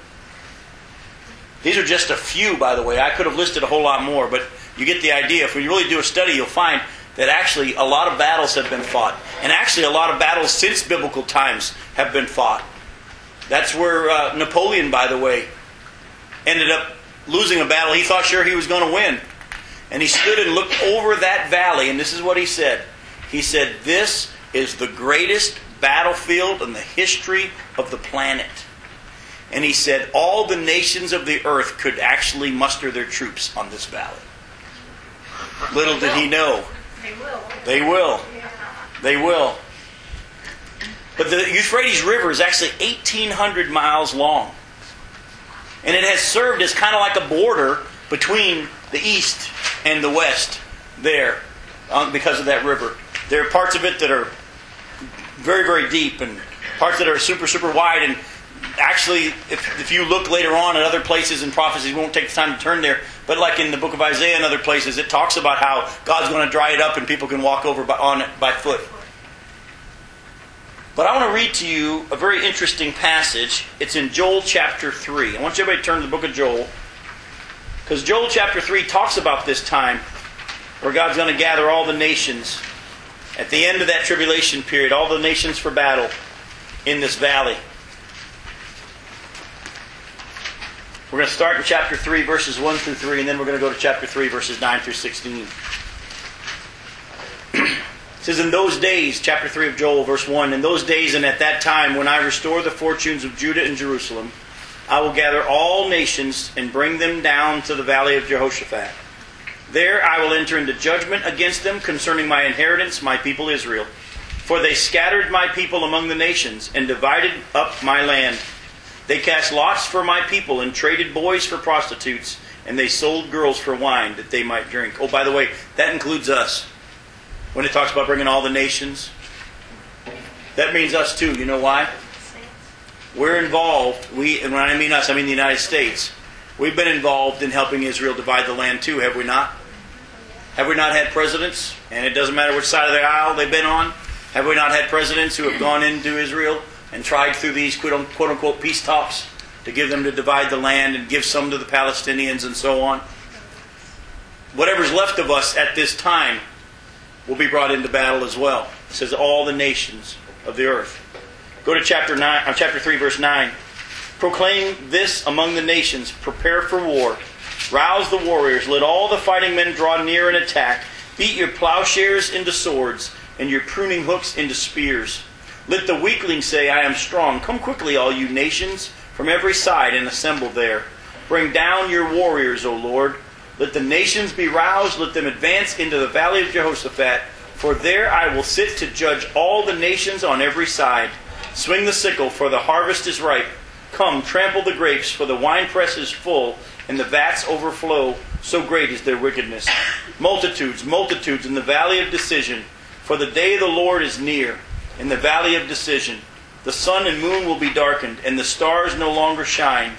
These are just a few, by the way. I could have listed a whole lot more, but you get the idea. If we really do a study, you'll find that actually a lot of battles have been fought. And actually, a lot of battles since biblical times have been fought. That's where uh, Napoleon, by the way, ended up losing a battle he thought sure he was going to win. And he stood and looked over that valley, and this is what he said. He said, This is the greatest battlefield and the history of the planet. And he said, All the nations of the earth could actually muster their troops on this valley. Little did he know. They will. They will. They will. But the Euphrates River is actually 1,800 miles long. And it has served as kind of like a border between the east and the west there um, because of that river. There are parts of it that are very, very deep and parts that are super, super wide. And actually, if, if you look later on at other places in prophecies, we won't take the time to turn there, but like in the book of Isaiah and other places, it talks about how God's going to dry it up and people can walk over by, on it by foot. But I want to read to you a very interesting passage. It's in Joel chapter 3. I want everybody to turn to the book of Joel. Because Joel chapter 3 talks about this time where God's going to gather all the nations at the end of that tribulation period, all the nations for battle in this valley. We're going to start in chapter 3, verses 1 through 3, and then we're going to go to chapter 3, verses 9 through 16. (clears throat) It says, In those days, chapter 3 of Joel, verse 1, In those days and at that time, when I restore the fortunes of Judah and Jerusalem, I will gather all nations and bring them down to the valley of Jehoshaphat. There I will enter into judgment against them concerning my inheritance, my people Israel. For they scattered my people among the nations and divided up my land. They cast lots for my people and traded boys for prostitutes, and they sold girls for wine that they might drink. Oh, by the way, that includes us. When it talks about bringing all the nations, that means us too. You know why? We're involved. We, and when I mean us, I mean the United States. We've been involved in helping Israel divide the land too, have we not? Have we not had presidents? And it doesn't matter which side of the aisle they've been on. Have we not had presidents who have gone into Israel and tried through these quote unquote peace talks to give them to divide the land and give some to the Palestinians and so on? Whatever's left of us at this time will be brought into battle as well. It says all the nations of the earth. Go to chapter nine, uh, chapter three, verse nine. Proclaim this among the nations: Prepare for war. Rouse the warriors. Let all the fighting men draw near and attack. Beat your plowshares into swords and your pruning hooks into spears. Let the weakling say, I am strong. Come quickly, all you nations, from every side, and assemble there. Bring down your warriors, O Lord. Let the nations be roused. Let them advance into the valley of Jehoshaphat. For there I will sit to judge all the nations on every side. Swing the sickle, for the harvest is ripe. Come, trample the grapes, for the winepress is full, and the vats overflow. So great is their wickedness. Multitudes, multitudes in the valley of decision. For the day of the Lord is near, in the valley of decision. The sun and moon will be darkened, and the stars no longer shine.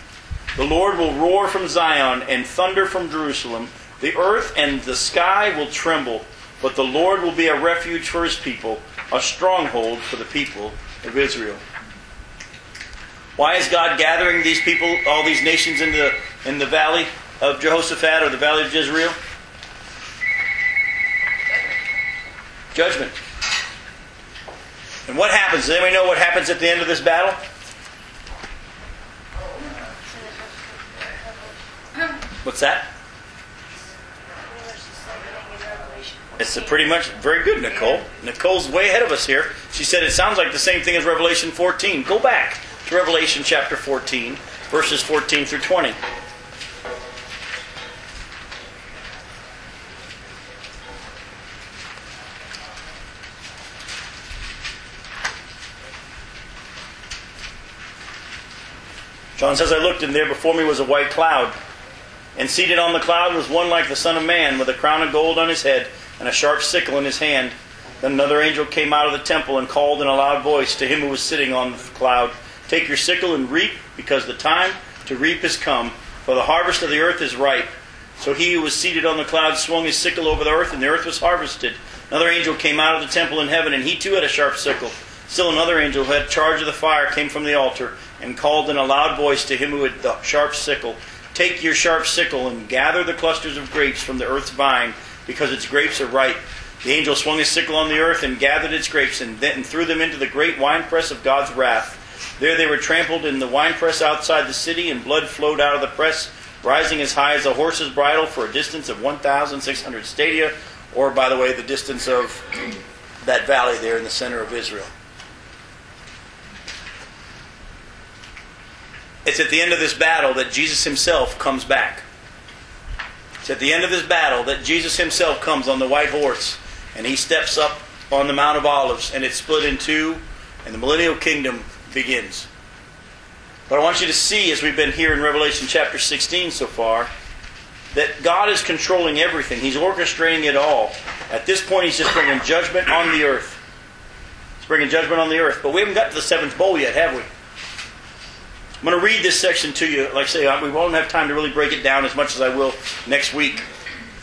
The Lord will roar from Zion and thunder from Jerusalem. The earth and the sky will tremble, but the Lord will be a refuge for his people, a stronghold for the people of Israel. Why is God gathering these people, all these nations in the, in the valley of Jehoshaphat or the valley of Jezreel? Judgment. And what happens? Does anybody know what happens at the end of this battle? What's that? It's pretty much very good, Nicole. Nicole's way ahead of us here. She said it sounds like the same thing as Revelation 14. Go back to Revelation chapter 14, verses 14 through 20. John says, I looked, and there before me was a white cloud. And seated on the cloud was one like the Son of Man, with a crown of gold on his head and a sharp sickle in his hand. Then another angel came out of the temple and called in a loud voice to him who was sitting on the cloud Take your sickle and reap, because the time to reap has come, for the harvest of the earth is ripe. So he who was seated on the cloud swung his sickle over the earth, and the earth was harvested. Another angel came out of the temple in heaven, and he too had a sharp sickle. Still another angel who had charge of the fire came from the altar and called in a loud voice to him who had the sharp sickle Take your sharp sickle and gather the clusters of grapes from the earth's vine, because its grapes are ripe. The angel swung his sickle on the earth and gathered its grapes and, and threw them into the great winepress of God's wrath. There they were trampled in the winepress outside the city, and blood flowed out of the press, rising as high as a horse's bridle for a distance of 1,600 stadia, or, by the way, the distance of (clears throat) that valley there in the center of Israel. It's at the end of this battle that Jesus himself comes back. It's at the end of this battle that Jesus himself comes on the white horse and he steps up on the Mount of Olives and it's split in two and the millennial kingdom begins. But I want you to see, as we've been here in Revelation chapter 16 so far, that God is controlling everything. He's orchestrating it all. At this point, He's just bringing judgment on the earth. He's bringing judgment on the earth. But we haven't got to the seventh bowl yet, have we? I'm going to read this section to you. Like I say, we won't have time to really break it down as much as I will next week.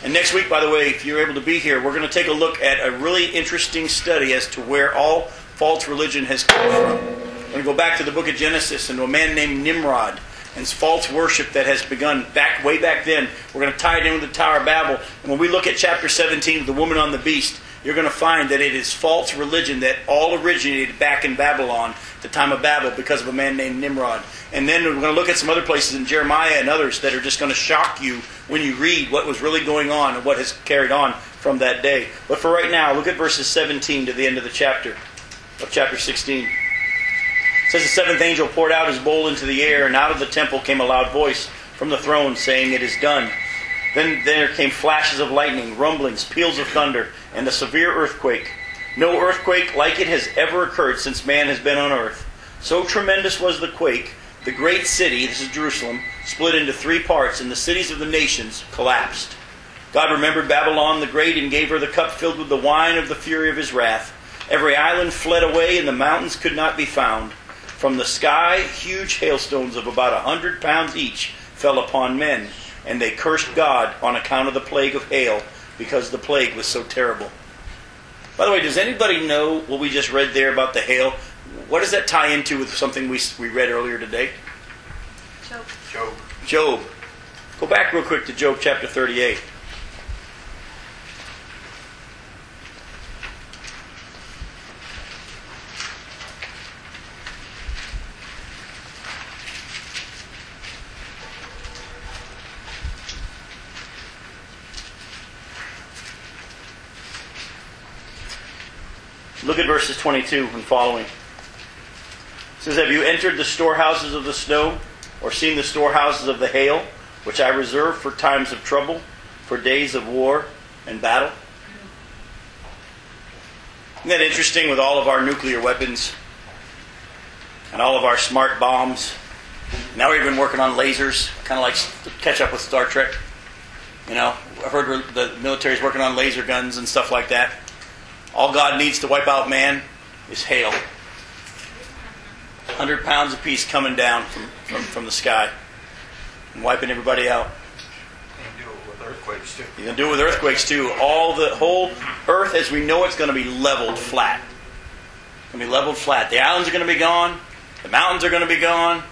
And next week, by the way, if you're able to be here, we're going to take a look at a really interesting study as to where all false religion has come from. We're going to go back to the book of Genesis and to a man named Nimrod and false worship that has begun back way back then. We're going to tie it in with the Tower of Babel. And when we look at chapter 17 the woman on the beast, you're going to find that it is false religion that all originated back in Babylon, the time of Babel, because of a man named Nimrod. And then we're going to look at some other places in Jeremiah and others that are just going to shock you when you read what was really going on and what has carried on from that day. But for right now, look at verses 17 to the end of the chapter, of chapter 16. Says the seventh angel poured out his bowl into the air, and out of the temple came a loud voice from the throne saying, It is done. Then there came flashes of lightning, rumblings, peals of thunder, and a severe earthquake. No earthquake like it has ever occurred since man has been on earth. So tremendous was the quake, the great city, this is Jerusalem, split into three parts, and the cities of the nations collapsed. God remembered Babylon the Great and gave her the cup filled with the wine of the fury of his wrath. Every island fled away, and the mountains could not be found. From the sky, huge hailstones of about a hundred pounds each fell upon men, and they cursed God on account of the plague of hail, because the plague was so terrible. By the way, does anybody know what we just read there about the hail? What does that tie into with something we, we read earlier today? Job. Job. Job. Go back real quick to Job chapter 38. Look at verses 22 and following. It says, Have you entered the storehouses of the snow, or seen the storehouses of the hail, which I reserve for times of trouble, for days of war and battle? Isn't that interesting with all of our nuclear weapons and all of our smart bombs? Now we've been working on lasers, kind of like catch up with Star Trek. You know, I've heard the military's working on laser guns and stuff like that. All God needs to wipe out man is hail. 100 pounds apiece coming down from, from, from the sky and wiping everybody out. And do it with earthquakes too. You can do it with earthquakes too. All the whole earth as we know it's going to be leveled flat. It's going to be leveled flat. The islands are going to be gone. The mountains are going to be gone.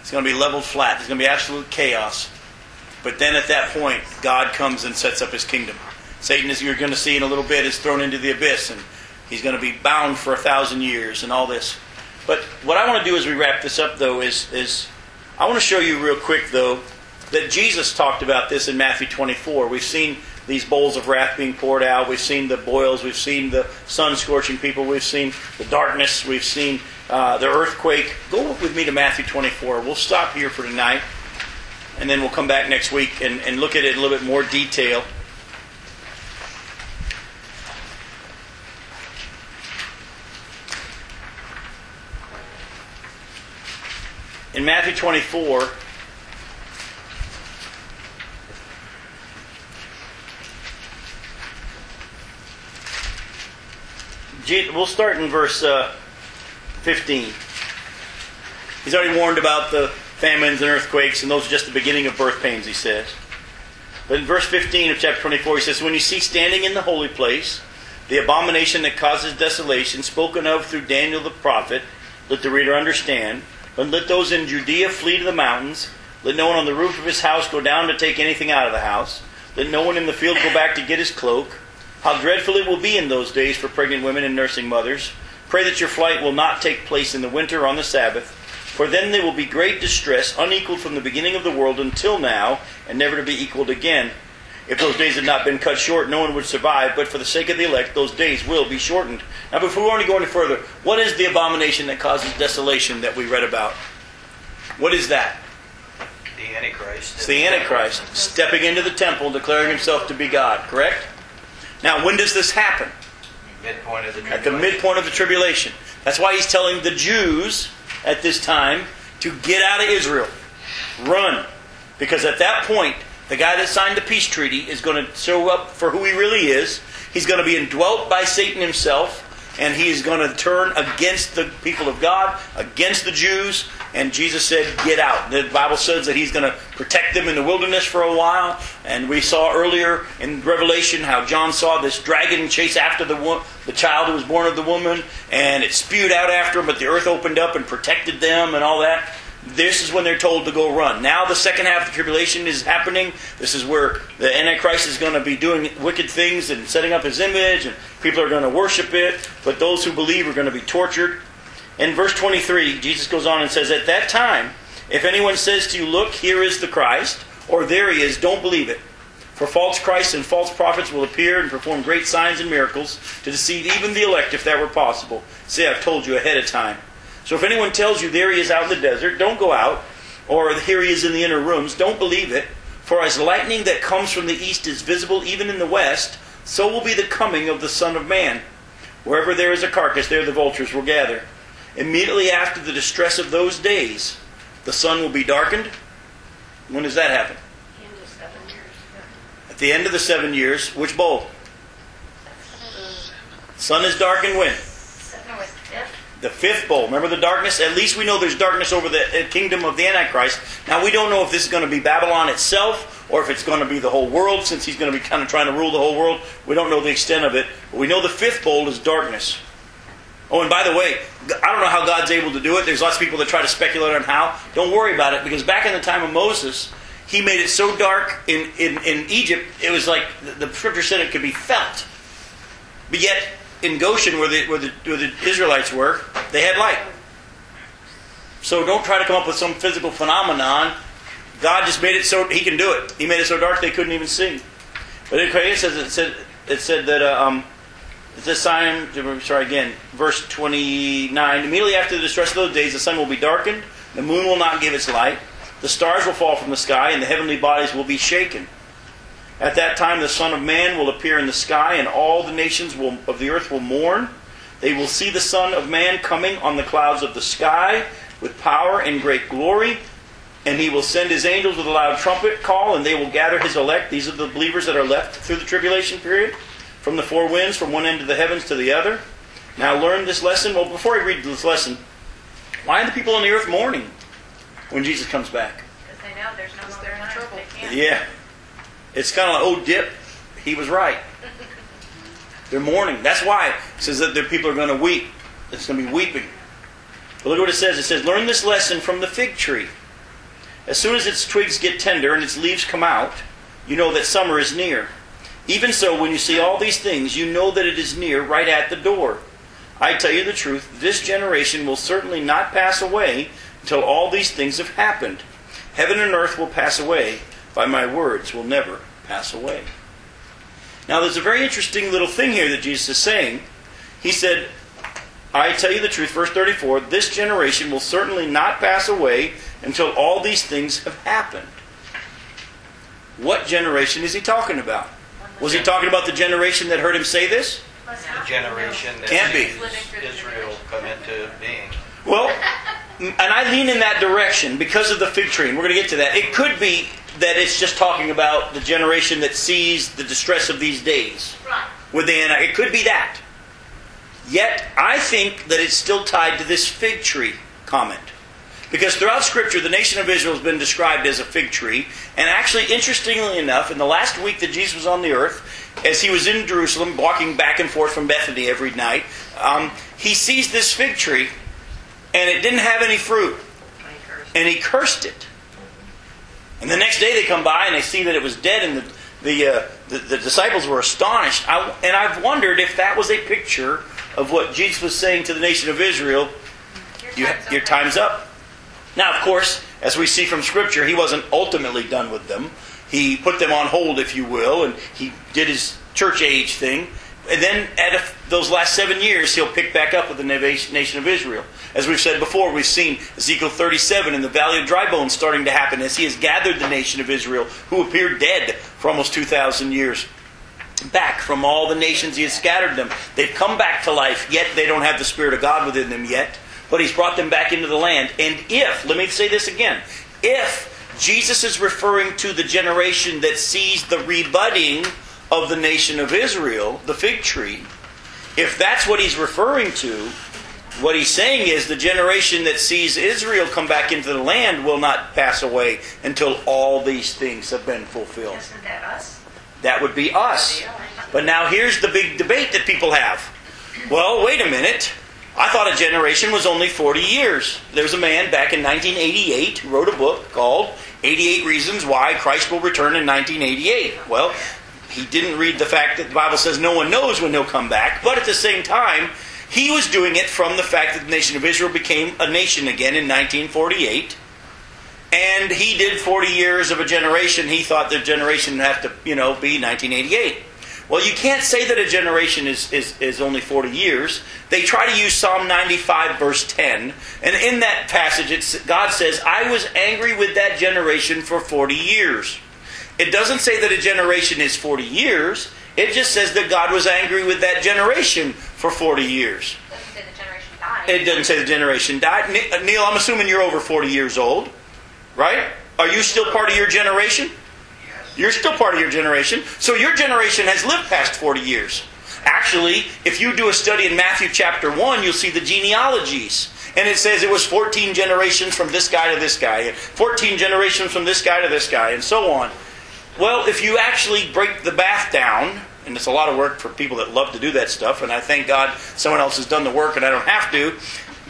It's going to be leveled flat. There's going to be absolute chaos. But then at that point, God comes and sets up his kingdom. Satan, as you're going to see in a little bit, is thrown into the abyss, and he's going to be bound for a thousand years and all this. But what I want to do as we wrap this up, though, is, is I want to show you real quick, though, that Jesus talked about this in Matthew 24. We've seen these bowls of wrath being poured out. We've seen the boils. We've seen the sun scorching people. We've seen the darkness. We've seen uh, the earthquake. Go with me to Matthew 24. We'll stop here for tonight, and then we'll come back next week and, and look at it in a little bit more detail. In Matthew 24, we'll start in verse uh, 15. He's already warned about the famines and earthquakes, and those are just the beginning of birth pains, he says. But in verse 15 of chapter 24, he says, When you see standing in the holy place the abomination that causes desolation, spoken of through Daniel the prophet, let the reader understand. But let those in Judea flee to the mountains. Let no one on the roof of his house go down to take anything out of the house. Let no one in the field go back to get his cloak. How dreadful it will be in those days for pregnant women and nursing mothers. Pray that your flight will not take place in the winter on the Sabbath, for then there will be great distress, unequaled from the beginning of the world until now, and never to be equaled again. If those days had not been cut short, no one would survive, but for the sake of the elect, those days will be shortened. Now, before we want to go any further, what is the abomination that causes desolation that we read about? What is that? The Antichrist. It's the Antichrist stepping into the temple, declaring himself to be God, correct? Now, when does this happen? Midpoint of the At the midpoint of the tribulation. That's why he's telling the Jews at this time to get out of Israel. Run. Because at that point, the guy that signed the peace treaty is going to show up for who he really is. He's going to be indwelt by Satan himself, and he is going to turn against the people of God, against the Jews. And Jesus said, Get out. The Bible says that he's going to protect them in the wilderness for a while. And we saw earlier in Revelation how John saw this dragon chase after the, wo- the child who was born of the woman, and it spewed out after him, but the earth opened up and protected them and all that. This is when they're told to go run. Now the second half of the tribulation is happening. This is where the Antichrist is going to be doing wicked things and setting up his image, and people are going to worship it. But those who believe are going to be tortured. In verse 23, Jesus goes on and says, At that time, if anyone says to you, Look, here is the Christ, or there he is, don't believe it. For false Christs and false prophets will appear and perform great signs and miracles to deceive even the elect if that were possible. See, I've told you ahead of time. So if anyone tells you there he is out in the desert, don't go out, or here he is in the inner rooms, don't believe it. For as lightning that comes from the east is visible even in the west, so will be the coming of the Son of Man. Wherever there is a carcass, there the vultures will gather. Immediately after the distress of those days, the sun will be darkened. When does that happen? Into seven years. At the end of the seven years, which bowl? Sun is darkened when? The fifth bowl. Remember the darkness? At least we know there's darkness over the uh, kingdom of the Antichrist. Now we don't know if this is going to be Babylon itself or if it's going to be the whole world since he's going to be kind of trying to rule the whole world. We don't know the extent of it. But we know the fifth bowl is darkness. Oh, and by the way, I don't know how God's able to do it. There's lots of people that try to speculate on how. Don't worry about it because back in the time of Moses, he made it so dark in, in, in Egypt, it was like the, the scripture said it could be felt. But yet, in Goshen, where the, where, the, where the Israelites were, they had light. So don't try to come up with some physical phenomenon. God just made it so he can do it. He made it so dark they couldn't even see. But it, says it said it said that uh, um, this sign. Sorry again, verse twenty nine. Immediately after the distress of those days, the sun will be darkened, the moon will not give its light, the stars will fall from the sky, and the heavenly bodies will be shaken. At that time, the Son of Man will appear in the sky, and all the nations will, of the earth will mourn. They will see the Son of Man coming on the clouds of the sky with power and great glory. And he will send his angels with a loud trumpet call, and they will gather his elect. These are the believers that are left through the tribulation period, from the four winds, from one end of the heavens to the other. Now learn this lesson. Well, before I read this lesson, why are the people on the earth mourning when Jesus comes back? Because they know there's no Because more they're in time. trouble. They can't. Yeah. It's kind of like, oh, dip. He was right. They're mourning. That's why it says that the people are going to weep. It's going to be weeping. But look at what it says. It says, Learn this lesson from the fig tree. As soon as its twigs get tender and its leaves come out, you know that summer is near. Even so, when you see all these things, you know that it is near, right at the door. I tell you the truth, this generation will certainly not pass away until all these things have happened. Heaven and earth will pass away, but my words will never pass away. Now, there's a very interesting little thing here that Jesus is saying. He said, I tell you the truth, verse 34, this generation will certainly not pass away until all these things have happened. What generation is he talking about? Was he talking about the generation that heard him say this? The generation that Can't be. Israel come into being. Well, and I lean in that direction because of the fig tree, and we're going to get to that. It could be that it's just talking about the generation that sees the distress of these days. Right. With the it could be that. Yet I think that it's still tied to this fig tree comment. Because throughout Scripture, the nation of Israel has been described as a fig tree. And actually, interestingly enough, in the last week that Jesus was on the earth, as he was in Jerusalem, walking back and forth from Bethany every night, um, he sees this fig tree, and it didn't have any fruit. And he cursed it. And the next day they come by and they see that it was dead, and the, the, uh, the, the disciples were astonished. I, and I've wondered if that was a picture of what Jesus was saying to the nation of Israel you, time's up. your time's up. Now, of course, as we see from Scripture, he wasn't ultimately done with them. He put them on hold, if you will, and he did his church age thing. And then, at a, those last seven years, he'll pick back up with the nation of Israel. As we've said before, we've seen Ezekiel 37 in the valley of dry bones starting to happen as he has gathered the nation of Israel, who appeared dead for almost 2,000 years. Back from all the nations he has scattered them. They've come back to life, yet they don't have the Spirit of God within them yet. But he's brought them back into the land. And if, let me say this again, if Jesus is referring to the generation that sees the rebudding of the nation of Israel, the fig tree, if that's what he's referring to, what he's saying is the generation that sees Israel come back into the land will not pass away until all these things have been fulfilled. Isn't that us? That would be us. But now here's the big debate that people have. Well, wait a minute. I thought a generation was only 40 years. There's a man back in 1988 who wrote a book called 88 Reasons Why Christ Will Return in 1988. Well, he didn't read the fact that the Bible says no one knows when he'll come back, but at the same time, he was doing it from the fact that the nation of Israel became a nation again in 1948. And he did 40 years of a generation. He thought the generation would have to, you know, be 1988. Well, you can't say that a generation is, is, is only 40 years. They try to use Psalm 95, verse 10. And in that passage, it's, God says, I was angry with that generation for 40 years. It doesn't say that a generation is 40 years. It just says that God was angry with that generation for 40 years. Doesn't say the generation died. It doesn't say the generation died. Uh, Neil, I'm assuming you're over 40 years old, right? Are you still part of your generation? You're still part of your generation. So your generation has lived past 40 years. Actually, if you do a study in Matthew chapter 1, you'll see the genealogies. And it says it was 14 generations from this guy to this guy, and 14 generations from this guy to this guy, and so on. Well, if you actually break the bath down, and it's a lot of work for people that love to do that stuff, and I thank God someone else has done the work and I don't have to,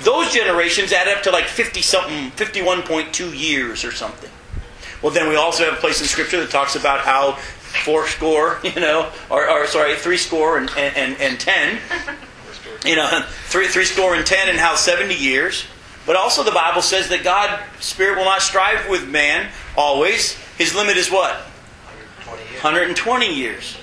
those generations add up to like 50 something, 51.2 years or something. Well, then we also have a place in Scripture that talks about how four score, (laughs) you know, or, or sorry, three score and, and, and ten, you know, three, three score and ten, and how 70 years. But also the Bible says that God's Spirit will not strive with man always. His limit is what? 120 years.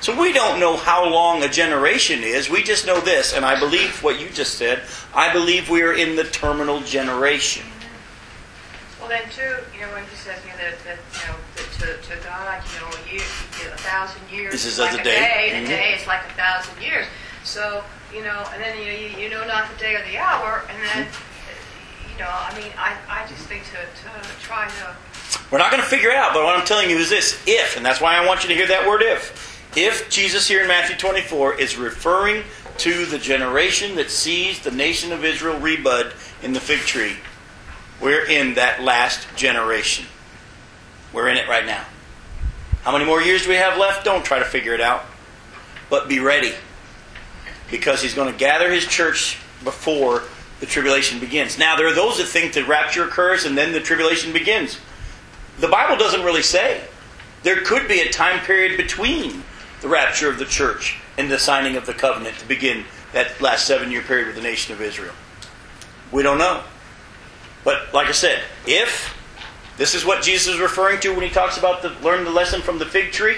So we don't know how long a generation is. We just know this, and I believe what you just said. I believe we are in the terminal generation. Well, then too, you know, when he says, you know, that, that you know, that to, to God, you know, a, year, a thousand years This is is like as a day. day, Mhm. a day is like a thousand years. So, you know, and then you know, you, you know not the day or the hour, and then, Mm-hmm. you know, I mean, I, I just think to, to try to We're not going to figure it out, but what I'm telling you is this if, and that's why I want you to hear that word if. If Jesus here in Matthew 24 is referring to the generation that sees the nation of Israel rebud in the fig tree, we're in that last generation. We're in it right now. How many more years do we have left? Don't try to figure it out. But be ready. Because he's going to gather his church before the tribulation begins. Now, there are those that think the rapture occurs and then the tribulation begins. The Bible doesn't really say. There could be a time period between the rapture of the church and the signing of the covenant to begin that last seven year period with the nation of Israel. We don't know. But like I said, if this is what Jesus is referring to when he talks about the learn the lesson from the fig tree,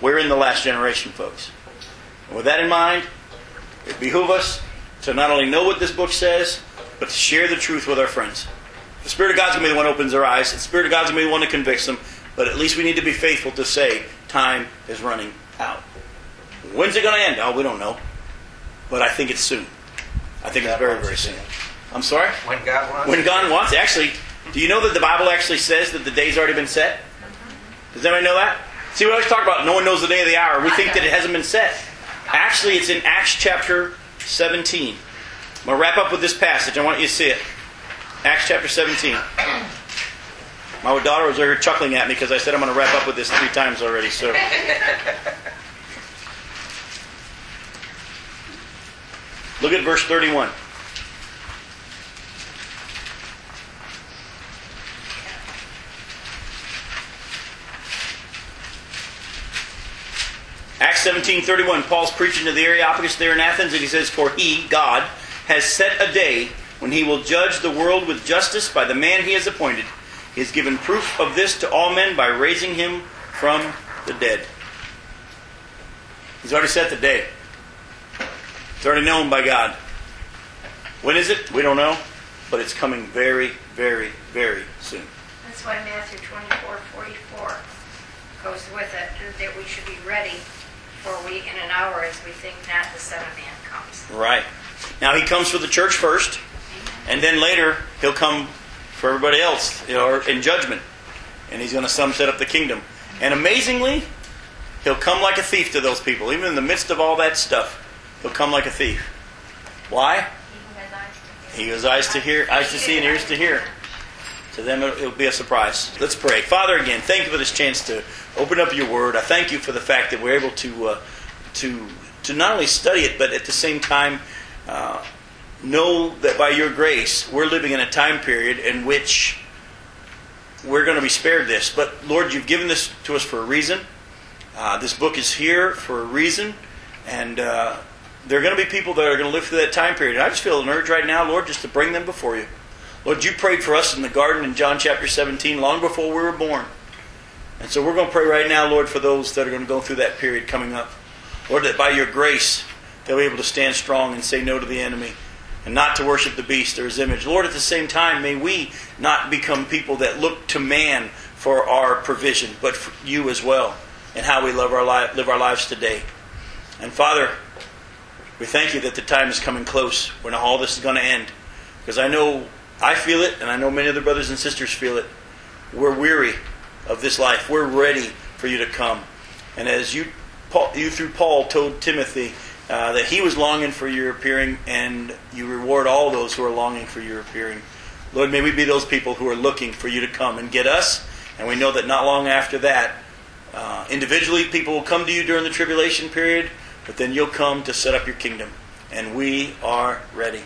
we're in the last generation, folks. And with that in mind, it behooves us to not only know what this book says, but to share the truth with our friends. The Spirit of God's going to be the one who opens their eyes. The Spirit of God's going to be the one that convicts them. But at least we need to be faithful to say, time is running out. When's it going to end? Oh, we don't know. But I think it's soon. I think it's very, very soon. I'm sorry? When God wants. When God wants. Actually, do you know that the Bible actually says that the day's already been set? Does anybody know that? See, we always talk about no one knows the day of the hour. We think that it hasn't been set. Actually, it's in Acts chapter 17. I'm going to wrap up with this passage. I want you to see it. Acts chapter 17. My daughter was over here chuckling at me because I said I'm going to wrap up with this three times already. So, (laughs) look at verse 31. Acts 17:31 Paul's preaching to the Areopagus there in Athens and he says for he God has set a day when he will judge the world with justice by the man he has appointed. He has given proof of this to all men by raising him from the dead. He's already set the day. It's already known by God. When is it? We don't know, but it's coming very, very, very soon. That's why Matthew 24, 44 goes with it, that we should be ready for a week and an hour as we think not the Son of Man comes. Right. Now he comes for the church first, and then later he'll come for everybody else, you know, in judgment, and he's going to some set up the kingdom. And amazingly, he'll come like a thief to those people, even in the midst of all that stuff. He'll come like a thief. Why? He has eyes to hear, eyes to see, and ears to hear. To them, it'll it'll be a surprise. Let's pray. Father, again, thank you for this chance to open up your word. I thank you for the fact that we're able to uh, to to not only study it, but at the same time uh, know that by your grace, we're living in a time period in which we're going to be spared this. But Lord, you've given this to us for a reason. Uh, this book is here for a reason, and uh, there are going to be people that are going to live through that time period. And I just feel an urge right now, Lord, just to bring them before you. Lord, you prayed for us in the garden in John chapter 17 long before we were born. And so we're going to pray right now, Lord, for those that are going to go through that period coming up. Lord, that by your grace, they'll be able to stand strong and say no to the enemy and not to worship the beast or his image. Lord, at the same time, may we not become people that look to man for our provision, but for you as well and how we live our, li- live our lives today. And Father, we thank you that the time is coming close when all this is going to end. Because I know I feel it, and I know many other brothers and sisters feel it. We're weary of this life. We're ready for you to come. And as you, Paul, you through Paul told Timothy uh, that he was longing for your appearing, and you reward all those who are longing for your appearing. Lord, may we be those people who are looking for you to come and get us. And we know that not long after that, uh, individually, people will come to you during the tribulation period, but then you'll come to set up your kingdom. And we are ready.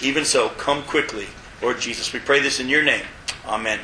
Even so, come quickly, Lord Jesus. We pray this in your name. Amen.